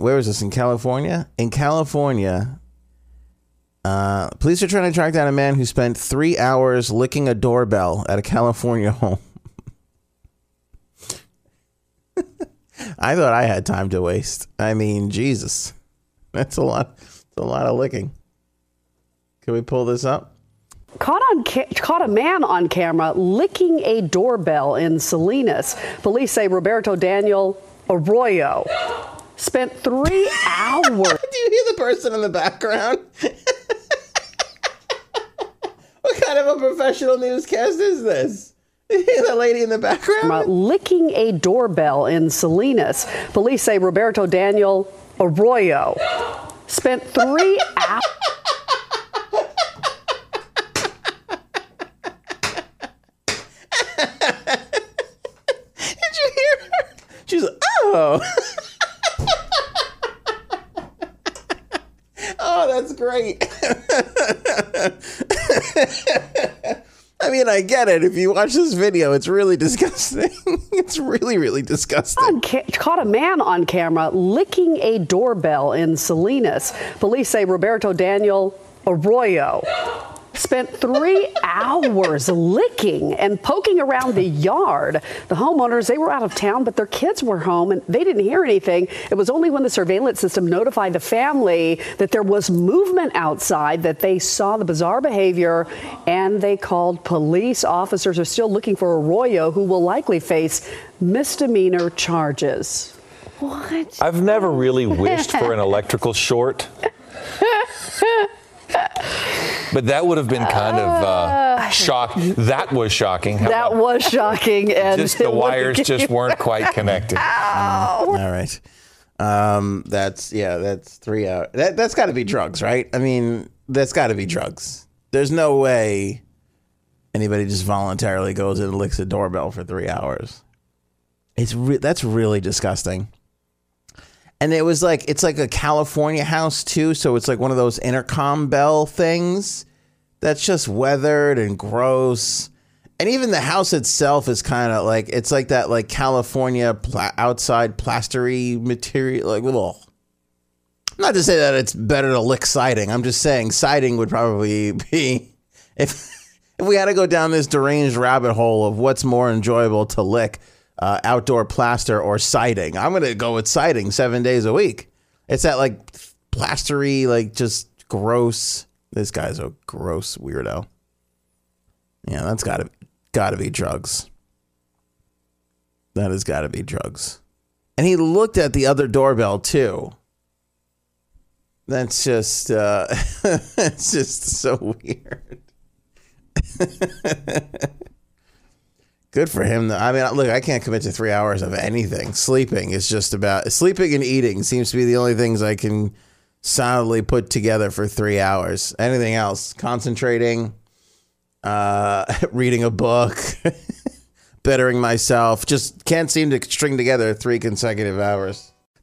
where was this in California? In California, uh, police are trying to track down a man who spent three hours licking a doorbell at a California home. I thought I had time to waste. I mean, Jesus, that's a lot. A lot of licking. Can we pull this up? Caught on ca- caught a man on camera licking a doorbell in Salinas. Police say Roberto Daniel Arroyo spent three hours. Do you hear the person in the background? what kind of a professional newscast is this? the lady in the background? licking a doorbell in Salinas. Police say Roberto Daniel Arroyo spent three hours. Did you hear her? She's like, oh. oh, that's great. I mean, I get it. If you watch this video, it's really disgusting. it's really, really disgusting. Ca- caught a man on camera licking a doorbell in Salinas. Police say Roberto Daniel Arroyo spent three hours licking and poking around the yard. The homeowners, they were out of town, but their kids were home and they didn't hear anything. It was only when the surveillance system notified the family that there was movement outside that they saw the bizarre behavior and they called police. Officers are still looking for Arroyo, who will likely face misdemeanor charges. What? I've never really wished for an electrical short. But that would have been kind of uh, shock. That was shocking. How That about was shocking, and just the wires give just weren't quite connected. All right. Um, that's yeah, that's three hours. That that's got to be drugs, right? I mean, that's got to be drugs. There's no way anybody just voluntarily goes in and licks a doorbell for three hours. It's re- that's really disgusting. And it was like it's like a California house too, so it's like one of those intercom bell things that's just weathered and gross. And even the house itself is kind of like it's like that like California pla- outside plastery material like little not to say that it's better to lick siding. I'm just saying siding would probably be if if we had to go down this deranged rabbit hole of what's more enjoyable to lick, uh, outdoor plaster or siding. I'm gonna go with siding seven days a week. It's that like plastery, like just gross. This guy's a gross weirdo. Yeah, that's gotta gotta be drugs. That has gotta be drugs. And he looked at the other doorbell too. That's just uh it's just so weird. Good for him. though. I mean, look, I can't commit to three hours of anything. Sleeping is just about sleeping and eating seems to be the only things I can solidly put together for three hours. Anything else? Concentrating, uh, reading a book, bettering myself. Just can't seem to string together three consecutive hours.